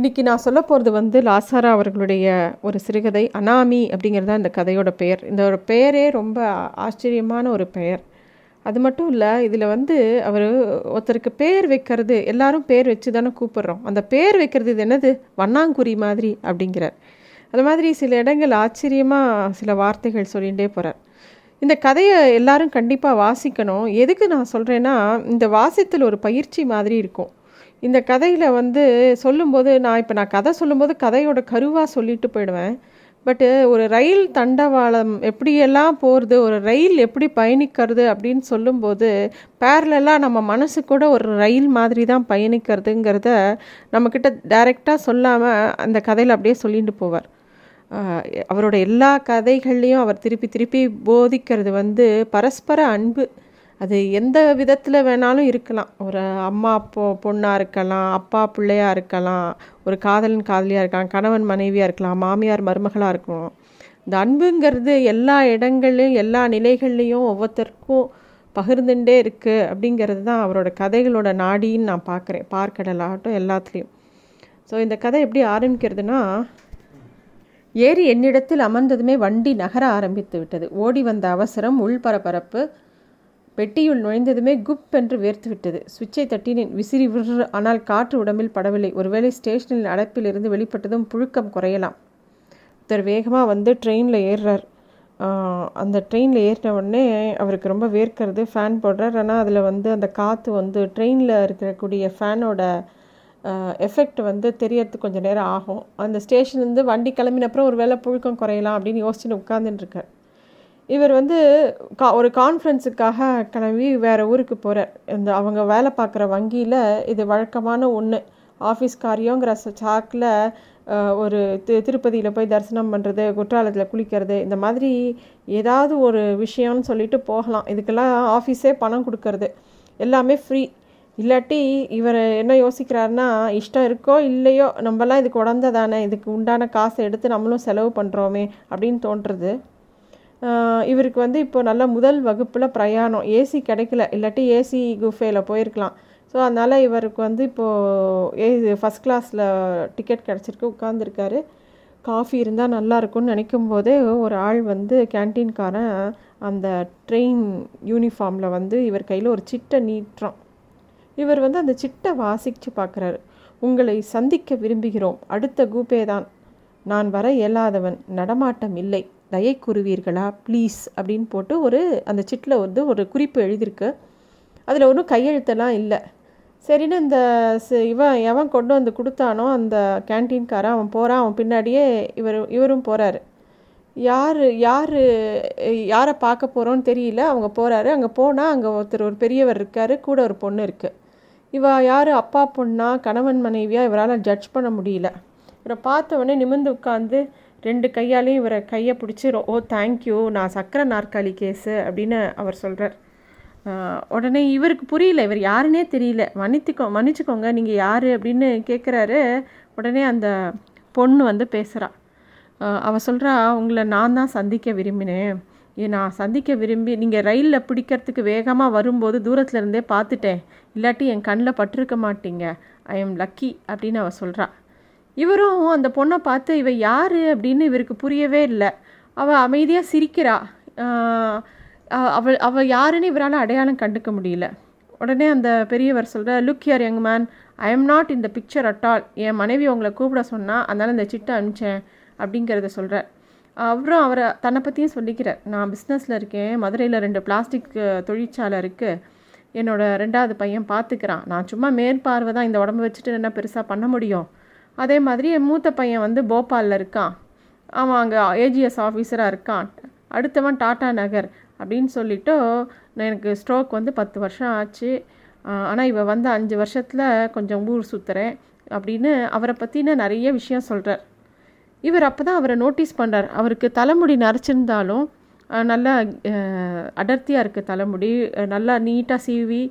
இன்றைக்கி நான் சொல்ல போகிறது வந்து லாசாரா அவர்களுடைய ஒரு சிறுகதை அனாமி அப்படிங்கிறது தான் இந்த கதையோட பெயர். இந்த ஒரு பெயரே ரொம்ப ஆச்சரியமான ஒரு பெயர். அது மட்டும் இல்லை இதில் வந்து அவர் ஒருத்தருக்கு பேர் வைக்கிறது எல்லாரும் பேர் வச்சு தானே கூப்பிட்றோம். அந்த பேர் வைக்கிறது இது என்னது? வண்ணாங்குறி மாதிரி அப்படிங்கிறார். அது மாதிரி சில இடங்கள் ஆச்சரியமாக சில வார்த்தைகள் சொல்லிகிட்டே போகிறார் இந்த கதையை எல்லாரும் கண்டிப்பாக வாசிக்கணும். எதுக்கு நான் சொல்கிறேன்னா இந்த வாசித்தல் ஒரு பயிற்சி மாதிரி இருக்கும். இந்த கதையில் வந்து சொல்லும்போது நான் இப்போ நான் கதை சொல்லும்போது கதையோட கருவாக சொல்லிட்டு போயிடுவேன். பட்டு ஒரு ரயில் தண்டவாளம் எப்படியெல்லாம் போகிறது ஒரு ரயில் எப்படி பயணிக்கிறது அப்படின்னு சொல்லும்போது பேரலெல்லாம் நம்ம மனசு கூட ஒரு ரயில் மாதிரி தான் பயணிக்கிறதுங்கிறத நம்மக்கிட்ட டைரெக்டாக சொல்லாமல் அந்த கதையில் அப்படியே சொல்லிட்டு போவார். அவரோட எல்லா கதைகள்லேயும் அவர் திருப்பி திருப்பி போதிக்கிறது வந்து பரஸ்பர அன்பு. அது எந்த விதத்தில் வேணாலும் இருக்கலாம். ஒரு அம்மா பொ பொண்ணாக இருக்கலாம் அப்பா பிள்ளையாக இருக்கலாம் ஒரு காதலன் காதலியாக இருக்கலாம் கணவன் மனைவியாக இருக்கலாம் மாமியார் மருமகளாக இருக்கலாம் இந்த அன்புங்கிறது எல்லா இடங்கள்லையும் எல்லா நிலைகள்லேயும் ஒவ்வொருத்தருக்கும் பகிர்ந்துட்டே இருக்குது அப்படிங்கிறது தான் அவரோட கதைகளோட நாடின்னு நான் பார்க்குறேன் பார்க்கடலாகட்டும் எல்லாத்துலேயும். ஸோ இந்த கதை எப்படி ஆரம்பிக்கிறதுனா ஏறி என்னிடத்தில் அமர்ந்ததுமே வண்டி நகர ஆரம்பித்து விட்டது. ஓடி வந்த அவசரம் உள்பரபரப்பு பெட்டியுள் நுழைந்ததுமே குப் என்று வேர்த்து விட்டது. சுவிட்சை தட்டினேன். விசிறி விறு ஆனால் காற்று உடம்பில் படவில்லை. ஒருவேளை ஸ்டேஷனில் அடைப்பில் இருந்து வெளிப்பட்டதும் புழுக்கம் குறையலாம். ஒருத்தர் வேகமாக வந்து ட்ரெயினில் ஏறுறார் அந்த ட்ரெயினில் ஏறின உடனே அவருக்கு ரொம்ப வேர்க்கிறது. ஃபேன் போடுறார். ஆனால் அதில் வந்து அந்த காற்று வந்து ட்ரெயினில் இருக்கக்கூடிய ஃபேனோட எஃபெக்ட் வந்து தெரியறதுக்கு கொஞ்சம் நேரம் ஆகும். அந்த ஸ்டேஷன்லேருந்து வண்டி கிளம்பினப்புறம் ஒரு வேளை புழுக்கம் குறையலாம் அப்படின்னு யோசிச்சுன்னு உட்காந்துட்டுருக்கார் இவர் வந்து கா ஒரு கான்ஃபரன்ஸுக்காக கிளம்பி வேறு ஊருக்கு போகிறார் இந்த அவங்க வேலை பார்க்குற வங்கியில் இது வழக்கமான ஒன்று ஆஃபீஸ் காரியங்கிற சாக்கில் ஒரு தி திருப்பதியில் போய் தரிசனம் பண்ணுறது குற்றாலத்தில் குளிக்கிறது இந்த மாதிரி ஏதாவது ஒரு விஷயம்னு சொல்லிட்டு போகலாம். இதுக்கெல்லாம் ஆஃபீஸே பணம் கொடுக்கறது. எல்லாமே ஃப்ரீ இல்லாட்டி இவர் என்ன யோசிக்கிறாருன்னா இஷ்டம் இருக்கோ இல்லையோ நம்மலாம் இதுக்கு உடந்த தானே. இதுக்கு உண்டான காசை எடுத்து நம்மளும் செலவு பண்ணுறோமே அப்படின்னு தோன்றுறது இவருக்கு வந்து இப்போ நல்ல முதல் வகுப்பில் பிரயாணம். ஏசி கிடைக்கல. இல்லாட்டி ஏசி குஃபேயில் போயிருக்கலாம். ஸோ அதனால் இவருக்கு வந்து இப்போது ஏ ஃபஸ்ட் கிளாஸில் டிக்கெட் கிடச்சிருக்கு. உட்காந்துருக்காரு காஃபி இருந்தால் நல்லாயிருக்கும்னு நினைக்கும் போதே ஒரு ஆள் வந்து கேன்டீன்காரன் அந்த ட்ரெயின் யூனிஃபார்மில் வந்து இவர் கையில் ஒரு சிட்டை நீட்டுறான். இவர் வந்து அந்த சிட்டை வாசித்து பார்க்குறாரு. உங்களை சந்திக்க விரும்புகிறோம். அடுத்த கூப்பே தான் நான் வர இயலாதவன். நடமாட்டம் இல்லை. தயை கூறுவீர்களா? ப்ளீஸ் அப்படின்னு போட்டு ஒரு அந்த சிட்டில் வந்து ஒரு குறிப்பு எழுதியிருக்கு. அதில் ஒன்றும் கையெழுத்தெல்லாம் இல்லை. சரின்னு இந்த இவன் எவன் கொண்டு வந்து கொடுத்தானோ அந்த கேன்டீன்காரன் அவன் போகிறான் அவன் பின்னாடியே இவர் இவரும் போகிறாரு யார் யார் யாரை பார்க்க போகிறோன்னு தெரியல. அவங்க போகிறாரு அங்கே போனால் அங்கே ஒருத்தர் ஒரு பெரியவர் இருக்கார். கூட ஒரு பொண்ணு இருக்குது இவ யார்? அப்பா பொண்ணா? கணவன் மனைவியாக இவரால் ஜட்ஜ் பண்ண முடியல. இவரை பார்த்த உடனே நிமிர்ந்து உட்காந்து ரெண்டு கையாலையும் இவரை கையை பிடிச்சி ஓ தேங்க்யூ நான் சக்கரை நாற்காலி கேஸு அப்படின்னு அவர் சொல்கிறார் உடனே இவருக்கு புரியல இவர் யாருன்னே தெரியல. மன்னித்துக்கோ மன்னிச்சுக்கோங்க நீங்கள் யார்? அப்படின்னு கேட்குறாரு உடனே அந்த பொண்ணு வந்து பேசுகிறா அவள் சொல்கிறா உங்களை நான் தான் சந்திக்க விரும்பினேன். நான் சந்திக்க விரும்பி நீங்கள் ரயிலில் பிடிக்கிறதுக்கு வேகமாக வரும்போது தூரத்தில் இருந்தே பார்த்துட்டேன். இல்லாட்டி என் கண்ணில் பட்டிருக்க மாட்டீங்க. ஐ எம் லக்கி அப்படின்னு அவள் சொல்கிறாள் இவரும் அந்த பொண்ணை பார்த்து இவ யார்? அப்படின்னு இவருக்கு புரியவே இல்லை. அவள் அமைதியாக சிரிக்கிறா. அவள் அவள் யாருன்னு இவரால் அடையாளம் கண்டுக்க முடியல. உடனே அந்த பெரியவர் சொல்கிற look here young man I am not in the picture at all என் மனைவி உங்களை கூப்பிட சொன்னால் அதனால் இந்த சிட்டை அனுப்பிச்சேன் அப்படிங்கிறத சொல்கிறார் அவரும் அவரை தன்னை பற்றியும் சொல்லிக்கிறார். நான் பிஸ்னஸில் இருக்கேன். மதுரையில் ரெண்டு பிளாஸ்டிக் தொழிற்சாலை இருக்குது என்னோடய ரெண்டாவது பையன் பார்த்துக்கிறான் நான் சும்மா மேற்பார்வை தான் இந்த உடம்பு வச்சுட்டு என்ன பெருசாக பண்ண முடியும்? அதே மாதிரி என் மூத்த பையன் வந்து போபாலில் இருக்கான். அவன் அங்கே ஏஜிஎஸ் ஆஃபீஸராக இருக்கான். அடுத்தவன் டாட்டா நகர் அப்படின்னு சொல்லிவிட்டு எனக்கு ஸ்ட்ரோக் வந்து பத்து வருஷம் ஆச்சு. ஆனால் இவ வந்து அஞ்சு வருஷத்தில் கொஞ்சம் ஊர் சுற்றுறேன் அப்படின்னு அவரை பற்றின நிறைய விஷயம் சொல்கிறார் இவர் அப்போ தான் அவரை நோட்டீஸ் பண்ணுறார் அவருக்கு தலைமுடி நரைச்சிருந்தாலும் நல்லா அடர்த்தியாக இருக்குது தலைமுடி. நல்லா நீட்டாக சீவி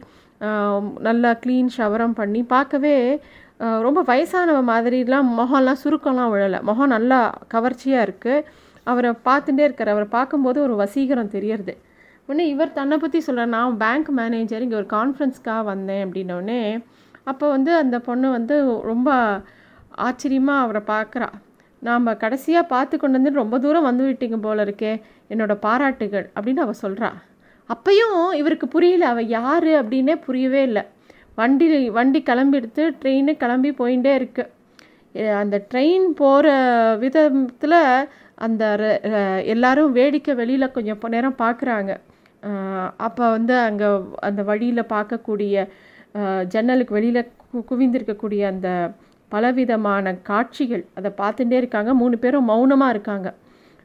நல்லா க்ளீன் ஷவரம் பண்ணி பார்க்கவே ரொம்ப வயசானவ மாதிரிலாம் முகம்லாம் சுருக்கம்லாம் விழலை. முகம் நல்லா கவர்ச்சியாக இருக்குது அவரை பார்த்துட்டே இருக்கார். அவரை பார்க்கும்போது ஒரு வசீகரம் தெரியறது. உடனே இவர் தன்னை பற்றி சொல்கிறார் நான் பேங்க் மேனேஜர் இங்கே ஒரு கான்ஃபரன்ஸ்க்காக வந்தேன் அப்படின்னோடனே அப்போ வந்து அந்த பொண்ணு வந்து ரொம்ப ஆச்சரியமாக அவரை பார்க்குறா நாம் கடைசியாக பார்த்து கொண்டு வந்து ரொம்ப தூரம் வந்து விட்டீங்க போல இருக்கே என்னோட பாராட்டுகள் அப்படின்னு அவள் சொல்கிறா அப்பையும் இவருக்கு புரியல. அவள் யார் அப்படின்னே புரியவே இல்லை. வண்டி வண்டி கிளம்பிடுத்து ட்ரெயினு கிளம்பி போயிட்டே இருக்கு. அந்த ட்ரெயின் போகிற விதத்தில் அந்த எல்லாரும் வேடிக்கை வெளியில் கொஞ்சம் நேரம் பார்க்குறாங்க அப்போ வந்து அங்கே அந்த வழியில் பார்க்கக்கூடிய ஜன்னலுக்கு வெளியில் கு குவிந்திருக்கக்கூடிய அந்த பலவிதமான காட்சிகள் அதை பார்த்துட்டே இருக்காங்க. மூணு பேரும் மௌனமாக இருக்காங்க.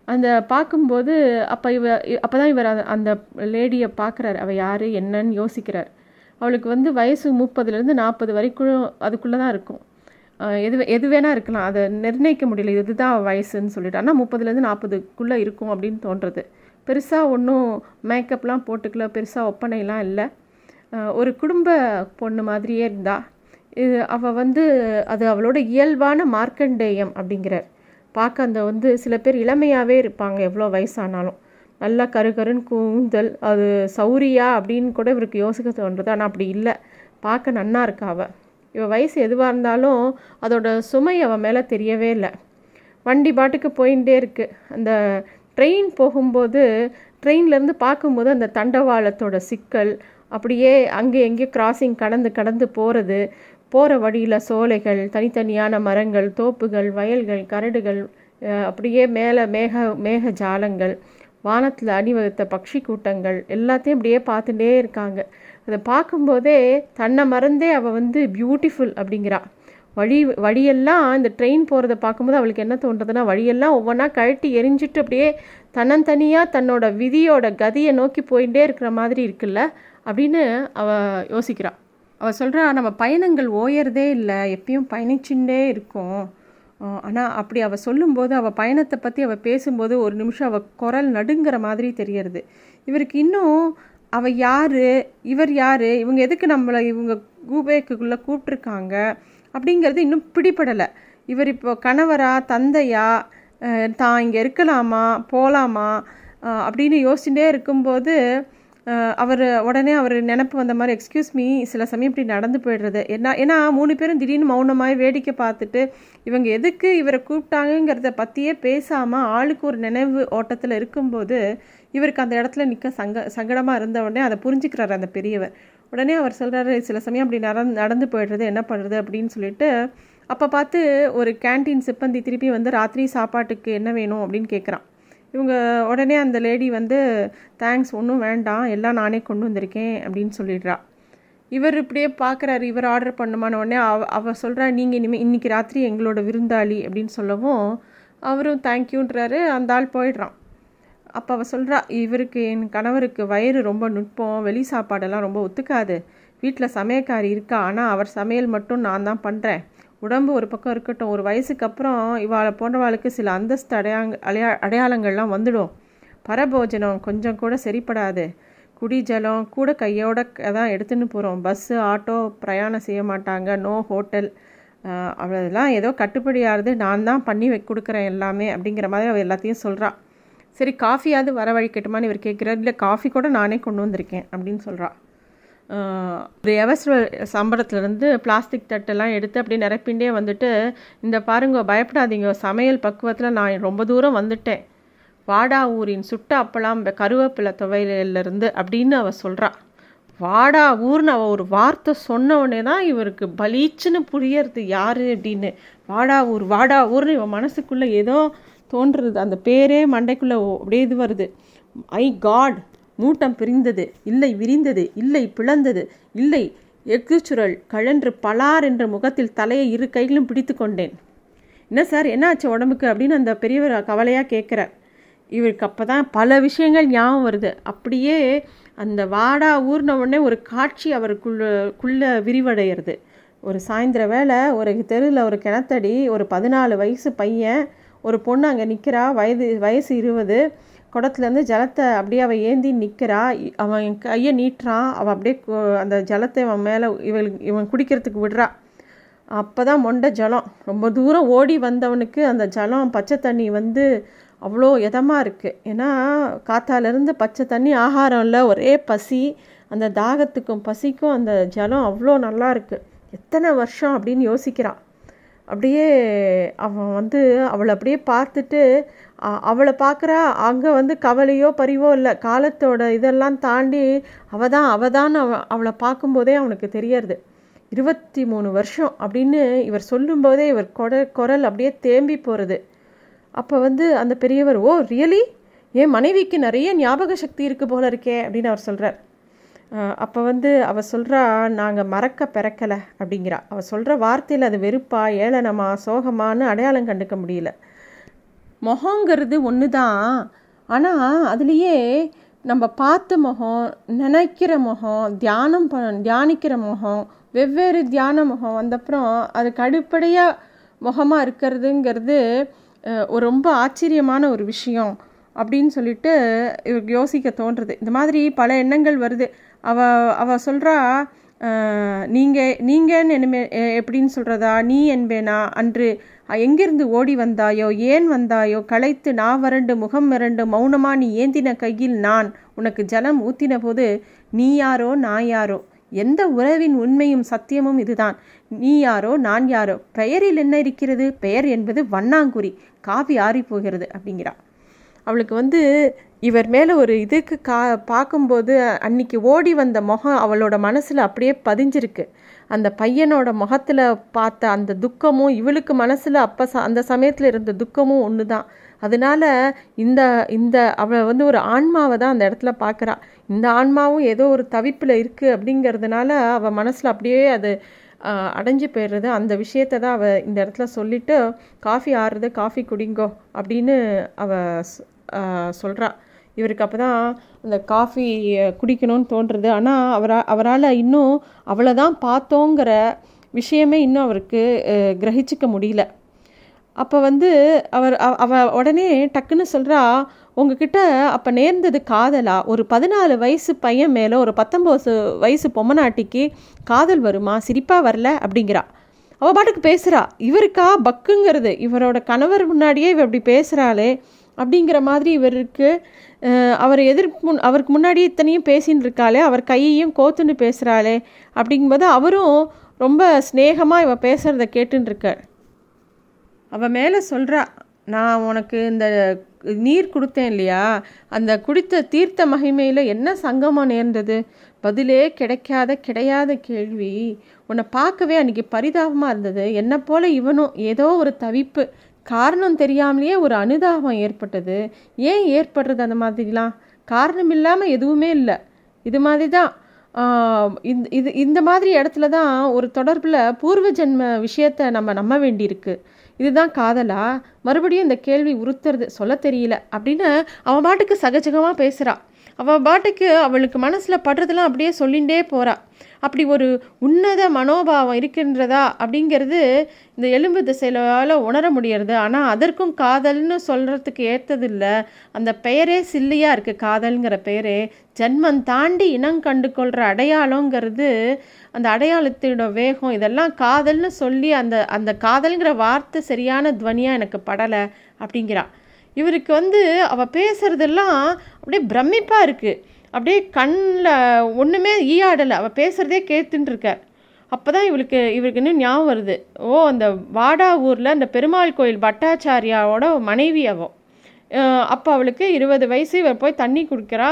அந்த பார்க்கும்போது அப்போ இவ அப்போ தான் இவர் அந்த- அந்த லேடியை பார்க்குறாரு அவள் யார் என்னன்னு யோசிக்கிறார். அவளுக்கு வந்து வயசு முப்பதுலேருந்து நாற்பது வரைக்கும் அதுக்குள்ளே தான் இருக்கும். எது எது வேணால் இருக்கலாம். அதை நிர்ணயிக்க முடியல. இதுதான் வயசுன்னு சொல்லிட்டு. ஆனால் முப்பதுலேருந்து நாற்பதுக்குள்ளே இருக்கும் அப்படின்னு தோன்றது. பெருசாக ஒன்றும் மேக்கப்லாம் போட்டுக்கல. பெருசாக ஒப்பனைலாம் இல்லை. ஒரு குடும்ப பொண்ணு மாதிரியே இருந்தா இது அவள் வந்து அது அவளோட இயல்பான மார்க்கண்டேயம் அப்படிங்கிறார். பார்க்க அந்த வந்து சில பேர் இளமையாகவே இருப்பாங்க. எவ்வளோ வயசானாலும். நல்லா கருகருன்னு கூந்தல் அது சௌரியா அப்படின்னு கூட இவருக்கு யோசிக்க தோன்றுது. ஆனால் அப்படி இல்லை. பார்க்க நன்னா இருக்கா அவள் இவள் வயசு எதுவாக இருந்தாலும் அதோட சுமை அவள் மேலே தெரியவே இல்லை. வண்டி பாட்டுக்கு போயிட்டே இருக்கு. அந்த ட்ரெயின் போகும்போது ட்ரெயின்லேருந்து பார்க்கும்போது அந்த தண்டவாளத்தோட சிக்கல் அப்படியே அங்கே எங்கேயோ கிராசிங் கடந்து கடந்து போகிறது போகிற வழியில் சோலைகள் தனித்தனியான மரங்கள் தோப்புகள் வயல்கள் கரடுகள் அப்படியே மேலே மேக மேக ஜாலங்கள் வானத்தில் அணிவகுத்த பக்ஷி கூட்டங்கள் எல்லாத்தையும் அப்படியே பார்த்துட்டே இருக்காங்க. அதை பார்க்கும்போதே தன்னை மறந்தே அவள் வந்து பியூட்டிஃபுல் அப்படிங்கிறா. வழி வழியெல்லாம் இந்த ட்ரெயின் போகிறத பார்க்கும்போது அவளுக்கு என்ன தோன்றதுன்னா வழியெல்லாம் ஒவ்வொன்றா கழட்டி எரிஞ்சிட்டு அப்படியே தன்னந்தனியாக தன்னோட விதியோட கதியை நோக்கி போயிட்டே இருக்கிற மாதிரி இருக்குல்ல அப்படின்னு அவள் யோசிக்கிறாள் அவள் சொல்கிறா நம்ம பயணங்கள் ஓயறதே இல்லை. எப்பயும் பயணிச்சுட்டே இருக்கோம். ஆனால் அப்படி அவள் சொல்லும்போது அவள் பயணத்தை பற்றி அவள் பேசும்போது ஒரு நிமிஷம் அவள் குரல் நடுங்கிற மாதிரி தெரியறது. இவருக்கு இன்னும் அவள் யார் இவர் யார் இவங்க எதுக்கு நம்மளை இவங்க கூபேக்குள்ளே கூப்பிட்ருக்காங்க அப்படிங்கிறது இன்னும் பிடிபடலை. இவர் இப்போ கணவரா தந்தையா தான் இங்கே இருக்கலாமா போகலாமா அப்படின்னு யோசிச்சுட்டே இருக்கும்போது அவர் உடனே அவர் நினப்பு வந்த மாதிரி எக்ஸ்கியூஸ் மீ சில சமயம் இப்படி நடந்து போயிடுறது. என்ன ஏன்னா மூணு பேரும் திடீர்னு மௌனமாய் வேடிக்கை பார்த்துட்டு இவங்க எதுக்கு இவரை கூப்பிட்டாங்கங்கிறத பற்றியே பேசாமல் ஆளுக்கு ஒரு நினைவு ஓட்டத்தில் இருக்கும்போது இவருக்கு அந்த இடத்துல நிற்க சங்க சங்கடமாக இருந்த உடனே அதை புரிஞ்சுக்கிறாரு அந்த பெரியவர். உடனே அவர் சொல்கிறாரு சில சமயம் அப்படி நடந்து நடந்து போயிடுறது என்ன பண்ணுறது அப்படின்னு சொல்லிட்டு அப்போ பார்த்து ஒரு கேண்டீன் சிப்பந்தி திருப்பி வந்து ராத்திரி சாப்பாட்டுக்கு என்ன வேணும்? அப்படின்னு கேட்குறான் இவங்க உடனே அந்த லேடி வந்து தேங்க்ஸ் ஒன்றும் வேண்டாம். எல்லாம் நானே கொண்டு வந்திருக்கேன் அப்படின்னு சொல்லிடுறா. இவர் இப்படியே பார்க்குறாரு இவர் ஆர்டர் பண்ணுமான உடனே அவ அவ சொல்கிறா நீங்கள் இனிமேல் இன்றைக்கி ராத்திரி எங்களோட விருந்தாளி அப்படின்னு சொல்லவும் அவரும் தேங்க்யூன்றாரு அந்த ஆள் போயிடுறான். அப்போ அவள் சொல்கிறா இவருக்கு என் கணவருக்கு வயிறு ரொம்ப நுட்பம் வெளி சாப்பாடெல்லாம் ரொம்ப ஒத்துக்காது. வீட்டில் சமையக்காரி இருக்கா? ஆனால் அவர் சமையல் மட்டும் நான் தான் பண்ணுறேன் உடம்பு ஒரு பக்கம் இருக்கட்டும் ஒரு வயசுக்கு அப்புறம் இவாளை போன்றவாளுக்கு சில அந்தஸ்து அடையாங்க அடையா அடையாளங்கள்லாம் வந்துடும். பரபோஜனம் கொஞ்சம் கூட சரிப்படாது. குடி ஜலம் கூட கையோட தான் எடுத்துன்னு போகிறோம் பஸ்ஸு ஆட்டோ பிரயாணம் செய்ய மாட்டாங்க. No hotel. அவ்வளோதெல்லாம் ஏதோ கட்டுப்படியாகிறது நான் தான் பண்ணி வை கொடுக்குறேன் எல்லாமே அப்படிங்கிற மாதிரி அவள் எல்லாத்தையும் சொல்கிறா சரி காஃபியாவது வர வழி கேட்டுமான்னு இவர் கேட்குறாரு. இல்லை காஃபி கூட நானே கொண்டு வந்திருக்கேன் அப்படின்னு சொல்கிறா ஒரு அவசர சம்பளத்துலேருந்து பிளாஸ்டிக் தட்டெல்லாம் எடுத்து அப்படி நிரப்பிண்டே வந்துட்டு இந்த பாருங்க பயப்படாதீங்க சமையல் பக்குவத்தில் நான் ரொம்ப தூரம் வந்துட்டேன். வாடா ஊரின் சுட்ட அப்பளம் கருவேப்பிலை துவையிலிருந்து அப்படின்னு அவள் சொல்கிறா வாடா ஊர்னு அவள் ஒரு வார்த்தை சொன்ன உடனே தான் இவருக்கு பலீச்சுன்னு புரியறது யார் அப்படின்னு. வாடா ஊர் வாடா ஊர்னு இவன் மனசுக்குள்ளே ஏதோ தோன்றுறது அந்த பேரே மண்டைக்குள்ளே அப்படியே இது வருது. ஐ காட் மூட்டம் பிரிந்தது இல்லை விரிந்தது இல்லை பிளந்தது இல்லை எக்குச்சுரல் கழன்று பலார் என்ற முகத்தில் தலையை இரு கைகளும் பிடித்து கொண்டேன். என்ன சார் என்னாச்சு உடம்புக்கு? அப்படின்னு அந்த பெரியவர் கவலையாக கேட்குறார். இவருக்கு அப்போ தான் பல விஷயங்கள் ஞாபகம் வருது. அப்படியே அந்த வாடா ஊர்ன உடனே ஒரு காட்சி அவருக்குள்ள விரிவடைகிறது. ஒரு சாயந்தர வேலை ஒரு தெருவில் ஒரு கிணத்தடி ஒரு பதினாலு வயசு பையன் ஒரு பொண்ணு அங்கே நிற்கிறா வயது வயசு இருபது குடத்துலேருந்து ஜலத்தை அப்படியே அவள் ஏந்தி நிற்கிறா அவன் கையை நீட்டுறான். அவள் அப்படியே அந்த ஜலத்தை அவன் மேலே இவளுக்கு இவன் குடிக்கிறதுக்கு விடுறா. அப்போ தான் மொண்டை ஜலம். ரொம்ப தூரம் ஓடி வந்தவனுக்கு அந்த ஜலம் பச்சை தண்ணி வந்து அவ்வளோ இதமாக இருக்குது ஏன்னா காத்தாலேருந்து பச்சை தண்ணி ஆகாரம் இல்லை ஒரே பசி. அந்த தாகத்துக்கும் பசிக்கும் அந்த ஜலம் அவ்வளோ நல்லா இருக்குது எத்தனை வருஷம் அப்படின்னு யோசிக்கிறான். அப்படியே அவன் வந்து அவளை அப்படியே பார்த்துட்டு அவளை பார்க்குறா அங்கே வந்து கவலையோ பரிவோ இல்லை. காலத்தோட இதெல்லாம் தாண்டி அவள் தான் அவள் தான் அவ அவளை பார்க்கும்போதே அவனுக்கு தெரியறது. இருபத்தி மூணு வருஷம் அப்படின்னு இவர் சொல்லும்போதே இவர் கொட குரல் அப்படியே தேம்பி போகிறது அப்போ வந்து அந்த பெரியவர் ஓ ரியலி? என் மனைவிக்கு நிறைய ஞாபக சக்தி இருக்குது போல இருக்கே அப்படின்னு அவர் சொல்கிறார் அப்போ வந்து அவள் சொல்கிறா நாங்கள் மறக்க பிறக்கலை அப்படிங்கிறா. அவள் சொல்கிற வார்த்தையில் அது வெறுப்பா ஏளனமா சோகமானு அடையாளம் கண்டுக்க முடியல. முகங்கிறது ஒன்று தான் ஆனால் அதுலேயே நம்ம பார்த்த முகம் நினைக்கிற முகம் தியானம் பண் தியானிக்கிற முகம் வெவ்வேறு தியான முகம் வந்தப்புறம் அதுக்கு அடிப்படையாக முகமாக இருக்கிறதுங்கிறது ஒரு ரொம்ப ஆச்சரியமான ஒரு விஷயம் அப்படின்னு சொல்லிட்டு இவருக்கு யோசிக்க தோன்றுறது இந்த மாதிரி பல எண்ணங்கள் வருது. அவ அவ சொல்கிறா நீங்கள் நீங்கன்னு என்னமே எப்படின்னு சொல்கிறதா நீ என்பேனா? அன்று எங்கிருந்து ஓடி வந்தாயோ ஏன் வந்தாயோ களைத்து நான் வறண்டு முகம் மிரண்டு மௌனமா நீ ஏந்தின கையில் நான் உனக்கு ஜலம் ஊத்தின போது நீ யாரோ நான் யாரோ? எந்த உறவின் உண்மையும் சத்தியமும் இதுதான். நீ யாரோ நான் யாரோ? பெயரில் என்ன இருக்கிறது? பெயர் என்பது வண்ணாங்குறி. காவி ஆறி போகிறது அப்படிங்கிறா. அவளுக்கு வந்து இவர் மேலே ஒரு இதுக்கு கா பார்க்கும்போது அன்னைக்கு ஓடி வந்த முகம் அவளோட மனசில் அப்படியே பதிஞ்சிருக்கு. அந்த பையனோட முகத்தில் பார்த்த அந்த துக்கமும் இவளுக்கு மனசில் அப்போ ச அந்த சமயத்தில் இருந்த துக்கமும் ஒன்று தான் அதனால இந்த இந்த அவள் வந்து ஒரு ஆன்மாவை தான் அந்த இடத்துல பார்க்குறா. இந்த ஆன்மாவும் ஏதோ ஒரு தவிப்பில் இருக்குது அப்படிங்கிறதுனால அவள் மனசில் அப்படியே அது அடைஞ்சு போயிடுறது. அந்த விஷயத்தை தான் அவள் இந்த இடத்துல சொல்லிவிட்டு காஃபி ஆறுறது காஃபி குடிங்கோ அப்படின்னு அவள் சொல்கிறா இவருக்கு அப்போ தான் அந்த காஃபி குடிக்கணும்னு தோன்றுறது ஆனால் அவரா அவரால் இன்னும் அவளை தான் பார்த்தோங்கிற விஷயமே இன்னும் அவருக்கு கிரகிச்சிக்க முடியல. அப்போ வந்து அவர் அவ உடனே டக்குன்னு சொல்கிறா உங்ககிட்ட அப்போ நேர்ந்தது காதலா? ஒரு பதினாலு வயசு பையன் மேலே ஒரு பத்தொம்போது வயசு பொம்மநாட்டிக்கு காதல் வருமா? சிரிப்பாக வரல? அப்படிங்கிறா. அவள் பாட்டுக்கு பேசுகிறா இவருக்கா? பக்குங்கிறது. இவரோட கணவர் முன்னாடியே இவ இப்படி பேசுகிறாளே அப்படிங்கிற மாதிரி இவருக்கு அவர் எதிர்ப்பு முன் அவருக்கு முன்னாடி இத்தனையும் பேசின்னு இருக்காளே அவர் கையையும் கோத்துன்னு பேசுகிறாளே அப்படிங்கும்போது அவரும் ரொம்ப ஸ்னேகமாக இவன் பேசுகிறத கேட்டுன்னு அவள் மேலே சொல்கிறா நான் உனக்கு இந்த நீர் கொடுத்தேன் இல்லையா? அந்த குடித்த தீர்த்த மகிமையில் என்ன சங்கமாக நேர்ந்தது? பதிலே கிடைக்காத கிடையாத கேள்வி. உன்னை பார்க்கவே அன்றைக்கி பரிதாபமாக இருந்தது. என்னை போல் இவனும் ஏதோ ஒரு தவிப்பு காரணம் தெரியாமலேயே ஒரு அனுதாபம் ஏற்பட்டது. ஏன் ஏற்படுறது அந்த மாதிரிலாம்? காரணம் இல்லாமல் எதுவுமே இல்லை. இது மாதிரி தான் இந்த இது இந்த மாதிரி இடத்துல தான் ஒரு தொடர்பில் பூர்வ ஜென்ம விஷயத்தை நம்ம நம்ப வேண்டியிருக்கு. இதுதான் காதலா? மறுபடியும் இந்த கேள்வி உறுத்துறது சொல்ல தெரியல அப்படின்னு அவன் பாட்டுக்கு சகஜகமாக பேசுகிறான் அவள் பாட்டுக்கு அவளுக்கு மனசில் படுறதெல்லாம் அப்படியே சொல்லிகிட்டே போகிறாள் அப்படி ஒரு உன்னத மனோபாவம் இருக்கின்றதா அப்படிங்கிறது இந்த எலும்பு திசையிலால் உணர முடியறது. ஆனால் அதற்கும் காதல்னு சொல்கிறதுக்கு ஏற்றதில்லை அந்த பெயரே சில்லியாக இருக்குது காதல்ங்கிற பெயரே ஜன்மம் தாண்டி இனம் கண்டு கொள்கிற அடையாளங்கிறது அந்த அடையாளத்தோட வேகம். இதெல்லாம் காதல்னு சொல்லி அந்த அந்த காதல்ங்கிற வார்த்தை சரியான துவனியாக எனக்கு படலை அப்படிங்கிறான் இவருக்கு வந்து அவள் பேசுகிறதெல்லாம் அப்படியே பிரமிப்பாக இருக்குது அப்படியே கண்ணில் ஒன்றுமே ஈயாடலை. அவள் பேசுகிறதே கேட்டுருக்கார் அப்போ தான் இவளுக்கு இவருக்கு இன்னும் ஞாபகம் வருது. ஓ அந்த வாடா ஊரில் அந்த பெருமாள் கோயில் பட்டாச்சாரியாவோட மனைவி அவள் அப்போ அவளுக்கு இருபது வயசு இவர் போய் தண்ணி கொடுக்குறா.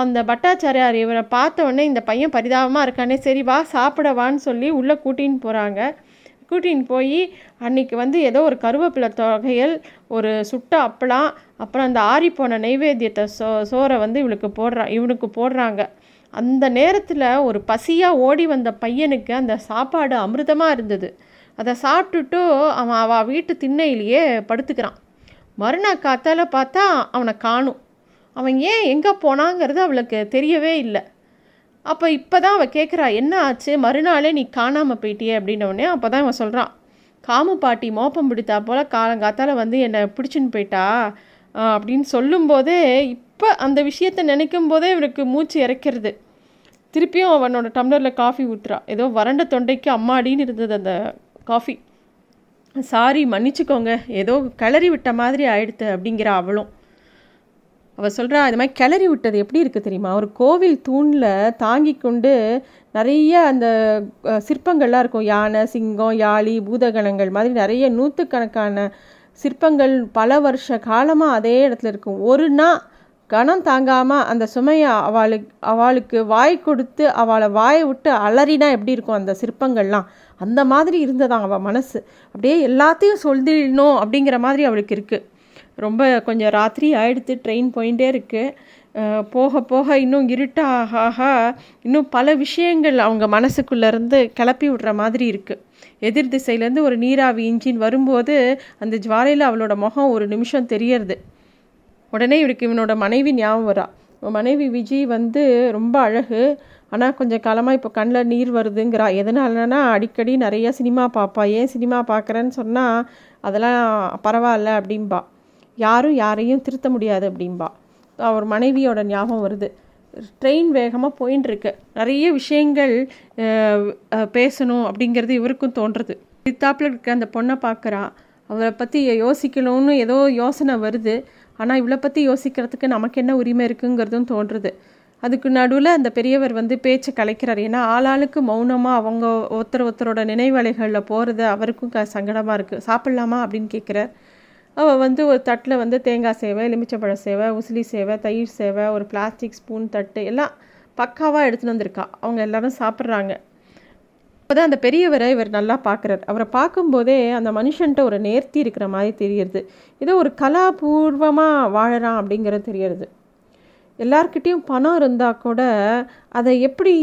அந்த பட்டாச்சாரியார் இவரை பார்த்த உடனே இந்த பையன் பரிதாபமாக இருக்கானே. சரி வா சாப்பிடவான்னு சொல்லி உள்ளே கூட்டின்னு போகிறாங்க கூட்டின்னு போய் அன்றைக்கி வந்து ஏதோ ஒரு கருவேப்பிலை தொகையல் ஒரு சுட்ட அப்பளம் அப்புறம் அந்த ஆறிப்போன நைவேத்தியத்தை சோ சோறை வந்து இவளுக்கு போடுறா இவனுக்கு போடுறாங்க. அந்த நேரத்தில் ஒரு பசியாக ஓடி வந்த பையனுக்கு அந்த சாப்பாடு அமிர்தமாக இருந்தது. அதை சாப்பிட்டுட்டு அவன் அவள் வீட்டு திண்ணையிலேயே படுத்துக்கிறான். மறுநாள் காத்தால் பார்த்தா அவனை காணும். அவன் ஏன் எங்கே போனாங்கிறது அவளுக்கு தெரியவே இல்லை. அப்போ இப்போ தான் அவள் கேட்குறா என்ன ஆச்சு? மறுநாளே நீ காணாமல் போயிட்டியே? அப்படின்னோடனே அப்போ தான் இவன் சொல்கிறான் காமு பாட்டி மோப்பம் பிடித்தா போல் காலங்காத்தால் வந்து என்னை பிடிச்சின்னு போயிட்டா? அப்படின்னு சொல்லும்போதே இப்போ அந்த விஷயத்தை நினைக்கும் போதே இவனுக்கு மூச்சு இறக்கிறது. திருப்பியும் அவனோட டம்ளரில் காஃபி ஊற்றுறா ஏதோ வறண்ட தொண்டைக்கு அம்மாடின்னு இருந்தது அந்த காஃபி. சாரி மன்னிச்சுக்கோங்க. ஏதோ கிளறி விட்ட மாதிரி ஆயிடுத்து அப்படிங்கிற அவளும். அவள் சொல்கிறா இது மாதிரி கிளறி விட்டது எப்படி இருக்குது தெரியுமா? ஒரு கோவில் தூணில் தாங்கி கொண்டு நிறைய அந்த சிற்பங்கள்லாம் இருக்கும். யானை சிங்கம் யாழி பூதகணங்கள் மாதிரி நிறைய நூற்றுக்கணக்கான சிற்பங்கள் பல வருஷ காலமாக அதே இடத்துல இருக்கும். ஒரு நாள் கணம் தாங்காமல் அந்த சுமையை அவளுக்கு அவளுக்கு வாய் கொடுத்து அவளை வாயை விட்டு அலறினா எப்படி இருக்கும் அந்த சிற்பங்கள்லாம்? அந்த மாதிரி இருந்ததான் அவள் மனசு. அப்படியே எல்லாத்தையும் சொல்லிடணும் அப்படிங்கிற மாதிரி அவளுக்கு இருக்குது ரொம்ப கொஞ்சம் ராத்திரி ஆயிடுத்து ட்ரெயின் போயிட்டே இருக்குது போக போக இன்னும் இருட்டாக ஆக இன்னும் பல விஷயங்கள் அவங்க மனசுக்குள்ளேருந்து கிளப்பி விடுற மாதிரி இருக்குது எதிர் திசையிலேருந்து ஒரு நீராவி இன்ஜின் வரும்போது அந்த ஜுவாலையில் அவளோட முகம் ஒரு நிமிஷம் தெரியறது. உடனே இவருக்கு இவனோட மனைவி ஞாபகம் வரா. மனைவி விஜய் வந்து ரொம்ப அழகு. ஆனால் கொஞ்சம் காலமாக இப்போ கண்ணில் நீர் வருதுங்கிறா. எதனாலனா அடிக்கடி நிறைய சினிமா பார்ப்பா ஏன் சினிமா பார்க்குறேன்னு சொன்னால் அதெல்லாம் பரவாயில்ல அப்படின்பா யாரும் யாரையும் திருத்த முடியாது அப்படின்பா அவர் மனைவியோட ஞாபகம் வருது. ட்ரெயின் வேகமாக போயின்னு இருக்கு நிறைய விஷயங்கள் பேசணும் அப்படிங்கிறது இவருக்கும் தோன்றுறது சித்தாப்பில் இருக்க அந்த பொண்ணை பார்க்குறா அவரை பற்றி யோசிக்கணும்னு ஏதோ யோசனை வருது. ஆனால் இவளை பற்றி யோசிக்கிறதுக்கு நமக்கு என்ன உரிமை இருக்குங்கிறதும் தோன்றுறது அதுக்கு நடுவில் அந்த பெரியவர் வந்து பேச்சை கலைக்கிறார். ஏன்னா ஆளாளுக்கு மௌனமாக அவங்க ஒருத்தர் ஒருத்தரோட நினைவலைகளில் போகிறது அவருக்கும் க சங்கடமாக இருக்குது சாப்பிட்லாமா அப்படின்னு கேட்குறார் அவள் வந்து ஒரு தட்டில் வந்து தேங்காய் சேவை எலுமிச்சப்பழ சேவை உசிலி சேவை தயிர் சேவை ஒரு பிளாஸ்டிக் ஸ்பூன் தட்டு எல்லாம் பக்காவாக எடுத்துகிட்டு வந்திருக்கா. அவங்க எல்லாரும் சாப்பிட்றாங்க. அப்போதான் அந்த பெரியவரை இவர் நல்லா பார்க்குறார் அவரை பார்க்கும்போதே அந்த மனுஷன்ட்ட ஒரு நேர்த்தி இருக்கிற மாதிரி தெரியுது. ஏதோ ஒரு கலாபூர்வமாக வாழறான் அப்படிங்கிறது தெரியறது எல்லார்கிட்டேயும் பணம் இருந்தால் கூட அதை எப்படி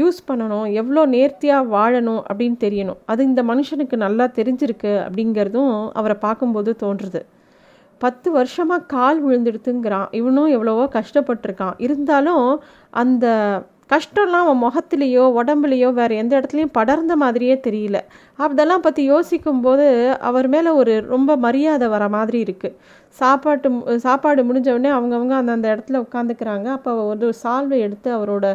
யூஸ் பண்ணணும்? எவ்வளோ நேர்த்தியாக வாழணும் அப்படின்னு தெரியணும். அது இந்த மனுஷனுக்கு நல்லா தெரிஞ்சிருக்கு அப்படிங்கிறதும் அவரை பார்க்கும்போது தோன்றுறது பத்து வருஷமாக கால் விழுந்துடுத்துங்கிறான். இவனும் எவ்வளவோ கஷ்டப்பட்டிருக்கான். இருந்தாலும் அந்த கஷ்டம்லாம் அவன் முகத்துலேயோ உடம்புலையோ வேறு எந்த இடத்துலையும் படர்ந்த மாதிரியே தெரியல. அதெல்லாம் பற்றி யோசிக்கும்போது அவர் மேலே ஒரு ரொம்ப மரியாதை வர மாதிரி இருக்குது சாப்பாட்டு சாப்பாடு முடிஞ்சவுடனே அவங்கவுங்க அந்தந்த இடத்துல உட்காந்துக்கிறாங்க. அப்போ ஒரு சால்வை எடுத்து அவரோட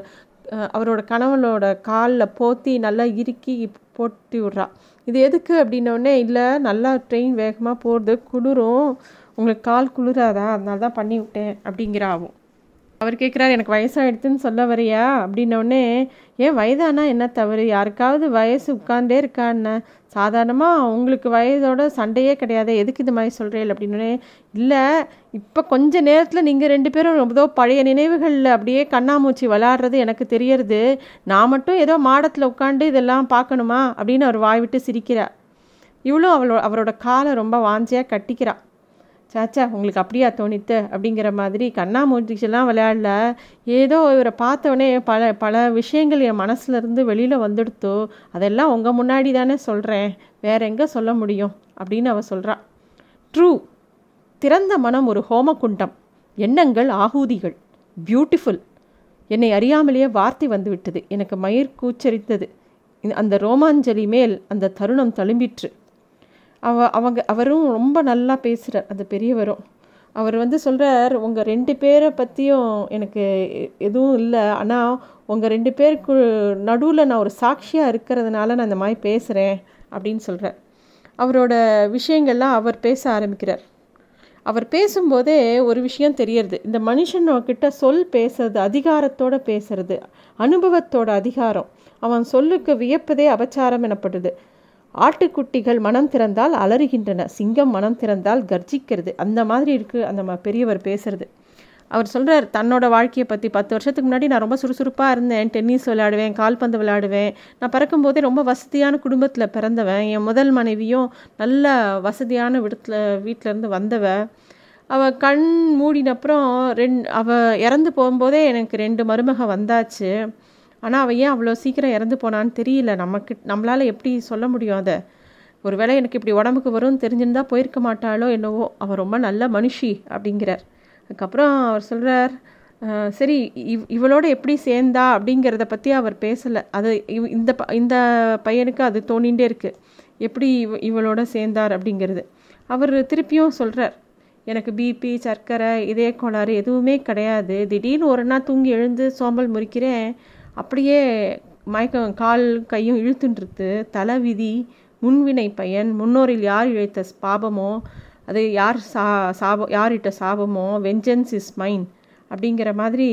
அவரோட கணவனோட காலில் போத்தி நல்லா இறுக்கி போட்டி விட்றா. இது எதுக்கு அப்படின்னோடனே இல்லை நல்லா ட்ரெயின் வேகமாக போகிறது குளிரும். உங்களுக்கு கால் குளிராதா? அதனால தான் பண்ணி விட்டேன். அப்படிங்கிறாவும். அவர் கேட்குறாரு எனக்கு வயசாகிடுதுன்னு சொல்ல வரியா? அப்படின்னோடனே ஏன் வயதானா? என்ன தவறு? யாருக்காவது வயசு உட்கார்ந்தே இருக்கான்னு சாதாரணமாக உங்களுக்கு வயதோட சண்டையே கிடையாது எதுக்கு இது மாதிரி சொல்கிறேன் அப்படின்னே இல்லை இப்போ கொஞ்ச நேரத்தில் நீங்கள் ரெண்டு பேரும் ஏதோ பழைய நினைவுகளில் அப்படியே கண்ணாமூச்சி விளாடுறது எனக்கு தெரியறது. நான் மட்டும் ஏதோ மாடத்தில் உட்காந்து இதெல்லாம் பார்க்கணுமா? அப்படின்னு அவர் வாய் விட்டு சிரிக்கிறார். இவ்வளோ அவளோ அவரோட காலை ரொம்ப வாஞ்சியாக கட்டிக்கிறாள் சாச்சா உங்களுக்கு அப்படியா தோணித்து? அப்படிங்கிற மாதிரி கண்ணாமூச்சிலாம் விளையாடல. ஏதோ இவரை பார்த்தவொடனே பல பல விஷயங்கள் என் மனசுலேருந்து வெளியில் வந்துடுத்தோ அதெல்லாம் உங்கள் முன்னாடி தானே சொல்கிறேன் வேற எங்கே சொல்ல முடியும்? அப்படின்னு அவள் சொல்கிறா ட்ரூ. திறந்த மனம் ஒரு ஹோமகுண்டம். எண்ணங்கள் ஆகூதிகள் பியூட்டிஃபுல். என்னை அறியாமலேயே வார்த்தை வந்துவிட்டது. எனக்கு மயிர் கூச்சரித்தது. அந்த ரோமாஞ்சலி மேல் அந்த தருணம் தழும்பிற்று. அவ அவங்க அவரும் ரொம்ப நல்லா பேசுகிறார் அந்த பெரியவரும். அவர் வந்து சொல்கிறார் உங்கள் ரெண்டு பேரை பற்றியும் எனக்கு எதுவும் இல்லை. ஆனால் உங்கள் ரெண்டு பேருக்கு நடுவில் நான் ஒரு சாட்சியாக இருக்கிறதுனால நான் இந்த மாதிரி பேசுகிறேன் அப்படின்னு சொல்கிறார் அவரோட விஷயங்கள்லாம் அவர் பேச ஆரம்பிக்கிறார். அவர் பேசும்போதே ஒரு விஷயம் தெரியறது. இந்த மனுஷன்கிட்ட சொல் பேசுறது அதிகாரத்தோட பேசுறது அனுபவத்தோட அதிகாரம். அவன் சொல்லுக்கு வியப்பதே அபச்சாரம் எனப்படுது. ஆட்டுக்குட்டிகள் மனம் திறந்தால் அலறுகின்றன. சிங்கம் மனம் திறந்தால் கர்ஜிக்கிறது. அந்த மாதிரி இருக்குது அந்த பெரியவர் பேசுறது. அவர் சொல்கிறார் தன்னோட வாழ்க்கையை பற்றி பத்து வருஷத்துக்கு முன்னாடி நான் ரொம்ப சுறுசுறுப்பாக இருந்தேன். டென்னிஸ் விளையாடுவேன் கால்பந்து விளையாடுவேன். நான் பிறக்கும்போதே ரொம்ப வசதியான குடும்பத்தில் பிறந்தவன். என் முதல் மனைவியும் நல்ல வசதியான விடத்தில் வீட்டிலேருந்து வந்தவ. அவள் கண் மூடினப்புறம் ரெண் அவள் இறந்து போகும்போதே எனக்கு ரெண்டு மருமக வந்தாச்சு. ஆனால் அவள் ஏன் அவ்வளோ சீக்கிரம் இறந்து போனான்னு தெரியல. நமக்கு நம்மளால் எப்படி சொல்ல முடியும் அதை? ஒரு வேளை எனக்கு இப்படி உடம்புக்கு வரும்னு தெரிஞ்சிருந்தா போயிருக்க மாட்டாளோ என்னவோ? அவள் ரொம்ப நல்ல மனுஷி அப்படிங்கிறார். அதுக்கப்புறம் அவர் சொல்கிறார் சரி இவ் இவளோட எப்படி சேர்ந்தா? அப்படிங்கிறத பற்றி அவர் பேசலை. அது இவ் இந்த ப இந்த பையனுக்கு அது தோணிகிட்டே இருக்குது எப்படி இவ இவளோட சேர்ந்தார் அப்படிங்கிறது. அவர் திருப்பியும் சொல்கிறார் எனக்கு பிபி சர்க்கரை இதய கோளாறு எதுவுமே கிடையாது. திடீர்னு ஒரு நாள் தூங்கி எழுந்து சோம்பல் முறிக்கிறேன். அப்படியே மயக்கம் கால் கையும் இழுத்துன்றது தலைவிதி முன்வினை பையன் முன்னோரில் யார் இழைத்த பாபமோ அது யார் சா சாபம் யார்கிட்ட சாபமோ வெஞ்சன்ஸ் இஸ் மைன் அப்படிங்கிற மாதிரி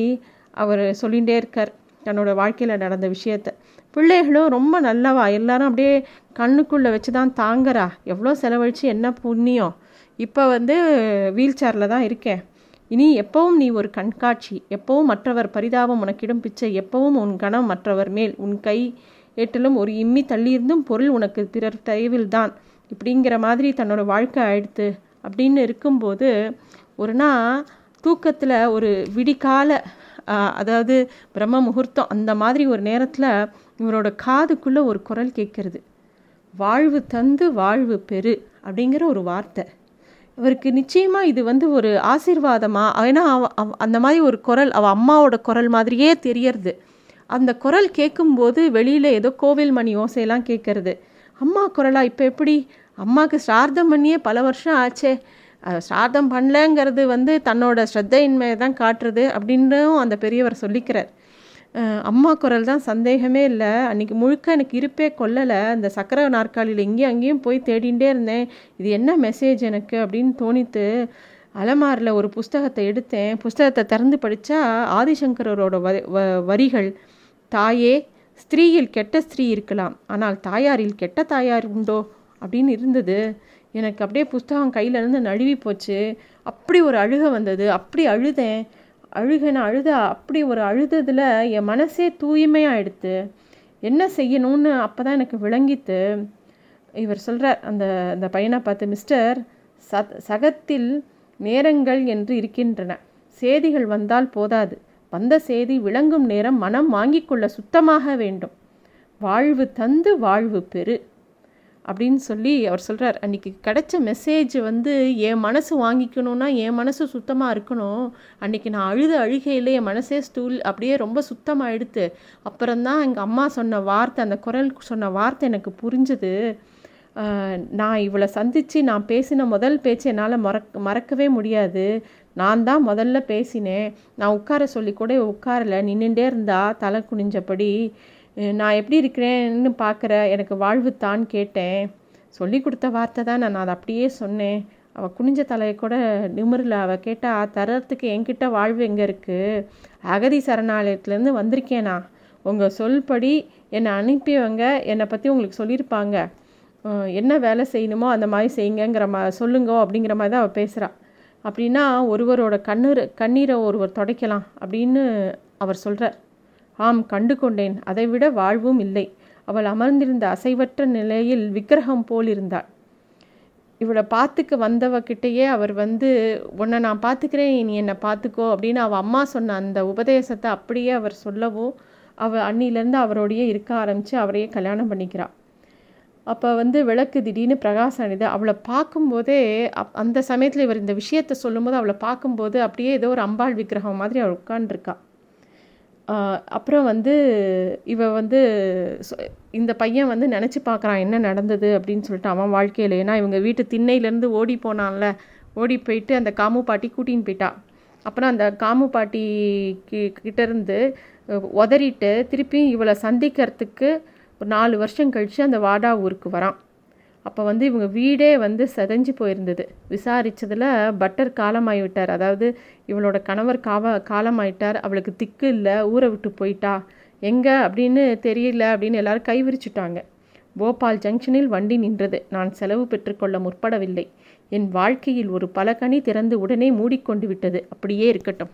அவர் சொல்லிகிட்டே இருக்கார் தன்னோட வாழ்க்கையில் நடந்த விஷயத்த. பிள்ளைகளும் ரொம்ப நல்லவா? எல்லாரும் அப்படியே கண்ணுக்குள்ளே வச்சு தான் தாங்குறா? எவ்வளோ செலவழித்து என்ன புண்ணியம்? இப்போ வந்து வீல் சேரில் தான் இருக்கேன். இனி எப்பவும் நீ ஒரு கண்காட்சி எப்பவும் மற்றவர் பரிதாபம் உனக்கிடும் பிச்சை எப்பவும் உன் கணம் மற்றவர் மேல் உன் கை ஏற்றலும் ஒரு இம்மி தள்ளியிருந்தும் பொருள் உனக்கு பிறர் தயவில் தான் இப்படிங்கிற மாதிரி தன்னோட வாழ்க்கை ஆயிடுத்து அப்படின்னு இருக்கும்போது ஒரு நாள் தூக்கத்தில் ஒரு விடிகால அதாவது பிரம்ம முகூர்த்தம் அந்த மாதிரி ஒரு நேரத்தில் இவரோட காதுக்குள்ளே ஒரு குரல் கேட்கறது. வாழ்வு தந்து வாழ்வு பெரு அப்படிங்கிற ஒரு வார்த்தை. இவருக்கு நிச்சயமாக இது வந்து ஒரு ஆசீர்வாதமாக ஏன்னா அந்த மாதிரி ஒரு குரல் அவள் அம்மாவோட குரல் மாதிரியே தெரியறது. அந்த குரல் கேட்கும்போது வெளியில் ஏதோ கோவில் மணி ஓசையெல்லாம் கேட்கறது அம்மா குரலா? இப்போ எப்படி? அம்மாவுக்கு ஸ்ரார்த்தம் பண்ணியே பல வருஷம் ஆச்சே. ஸ்ரார்த்தம் பண்ணலங்கிறது வந்து தன்னோட ஸ்ரத்தையின்மையை தான் காட்டுறது அப்படின்னும் அந்த பெரியவர் சொல்லிக்கிறார். அம்மா குரல் தான் சந்தேகமே இல்லை. அன்றைக்கி முழுக்க எனக்கு இருப்பே கொல்லலை. அந்த சக்கர நாற்காலியில் இங்கேயும் அங்கேயும் போய் தேடிகிட்டே இருந்தேன். இது என்ன மெசேஜ் எனக்கு அப்படின்னு தோணித்து அலமாரில் ஒரு புஸ்தகத்தை எடுத்தேன். புஸ்தகத்தை திறந்து படித்தா ஆதிசங்கரோட வரிகள் தாயே ஸ்திரீயில் கெட்ட ஸ்திரீ இருக்கலாம். ஆனால் தாயாரில் கெட்ட தாயார் உண்டோ? அப்படின்னு இருந்தது. எனக்கு அப்படியே புஸ்தகம் கையிலேருந்து நழுவி போச்சு. அப்படி ஒரு அழுக வந்தது. அப்படி அழுதேன். அழுகன அழுத? அப்படி ஒரு அழுததில் என் மனசே தூய்மையாக என்ன செய்யணும்னு அப்போ தான் எனக்கு விளங்கித்து. இவர் சொல்கிறார் அந்த அந்த பையனை பார்த்து மிஸ்டர் சத் சகத்தில் நேரங்கள் என்று இருக்கின்றன. செய்திகள் வந்தால் போதாது. வந்த செய்தி விளங்கும் நேரம் மனம் வாங்கிக்கொள்ள சுத்தமாக வேண்டும். வாழ்வு தந்து வாழ்வு பெறு. அப்படின்னு சொல்லி அவர் சொல்கிறார் அன்றைக்கி கிடைச்ச மெசேஜ் வந்து என் மனசு வாங்கிக்கணும்னா என் மனசு சுத்தமாக இருக்கணும். அன்றைக்கி நான் அழுத அழுகையில் என் மனசே ஸ்டூல் அப்படியே ரொம்ப சுத்தமாக எடுத்து அப்புறம்தான் எங்கள் அம்மா சொன்ன வார்த்தை அந்த குரல் சொன்ன வார்த்தை எனக்கு புரிஞ்சுது. நான் இவளை சந்தித்து நான் பேசின முதல் பேச்சு என்னால் மறக் மறக்கவே முடியாது. நான் தான் முதல்ல பேசினேன். நான் உட்கார சொல்லி கூட உட்காரல. நின்றுட்டே இருந்தா தலை குனிஞ்சபடி நான் எப்படி இருக்கிறேன்னு பார்க்குற எனக்கு வாழ்வு தான் கேட்டேன். சொல்லி கொடுத்த வார்த்தை தான் நான் அதை அப்படியே சொன்னேன். அவள் குனிஞ்ச தலையை கூட நிமிரில். அவள் கேட்டால் தரத்துக்கு என்கிட்ட வாழ்வு எங்கே இருக்குது அகதி சரணாலயத்துலேருந்து வந்திருக்கேனா உங்கள் சொல்படி என்னை அனுப்பியவங்க என்னை பற்றி உங்களுக்கு சொல்லியிருப்பாங்க. என்ன வேலை செய்யணுமோ அந்த மாதிரி செய்யுங்கிற மா சொல்லுங்க அப்படிங்கிற மாதிரி தான் அவள் பேசுகிறாள் அப்படின்னா ஒருவரோட கண்ணீர் கண்ணீரை ஒருவர் துடைக்கலாம் அப்படின்னு அவர் சொல்கிறார் ஆம் கண்டு கொண்டேன் அதைவிட வாழ்வும் இல்லை. அவள் அமர்ந்திருந்த அசைவற்ற நிலையில் விக்கிரகம் போல் இருந்தாள் இவளை பார்த்துக்க வந்தவகிட்டேயே அவர் வந்து உன்னை நான் பார்த்துக்கிறேன் நீ என்னை பார்த்துக்கோ அப்படின்னு அவள் அம்மா சொன்ன அந்த உபதேசத்தை அப்படியே அவர் சொல்லவும் அவள் அன்னிலேருந்து அவரோடையே இருக்க ஆரம்பித்து அவரையே கல்யாணம் பண்ணிக்கிறாள் அப்போ வந்து விளக்கு திடீர்னு பிரகாசம் அணிது. அவளை பார்க்கும்போதே அப் அந்த சமயத்தில் இவர் இந்த விஷயத்த சொல்லும்போது அவளை பார்க்கும்போது அப்படியே ஏதோ ஒரு அம்பாள் விக்கிரகம் மாதிரி அவள் உட்காண்டிருக்காள் அப்புறம் வந்து இவ வந்து இந்த பையன் வந்து நினச்சி பார்க்குறான் என்ன நடந்தது அப்படின்னு சொல்லிட்டு அவன் வாழ்க்கையில். ஏன்னா இவங்க வீட்டு திண்ணையிலேருந்து ஓடி போனான்ல. ஓடி போயிட்டு அந்த காமு பாட்டி கூட்டின்னு போயிட்டா. அப்புறம் அந்த காமு பாட்டி கிட்டேருந்து உதறிட்டு திருப்பி இவளை சந்திக்கிறதுக்கு ஒரு நாலு வருஷம் கழித்து அந்த வாடா ஊருக்கு வரான். அப்போ வந்து இவங்க வீடே வந்து செதஞ்சு போயிருந்தது. விசாரித்ததில் பட்டர் காலமாகிவிட்டார் அதாவது இவளோட கணவர் காவ காலமாயிட்டார். அவளுக்கு திக்கு இல்லை ஊரை விட்டு போயிட்டா. எங்கே அப்படின்னு தெரியல அப்படின்னு எல்லாரும் கைவிரிச்சுட்டாங்க. போபால் ஜங்ஷனில் வண்டி நின்றது. நான் செலவு பெற்றுக்கொள்ள முற்படவில்லை. என் வாழ்க்கையில் ஒரு பலகனி திறந்து உடனே மூடிக்கொண்டு விட்டது. அப்படியே இருக்கட்டும்.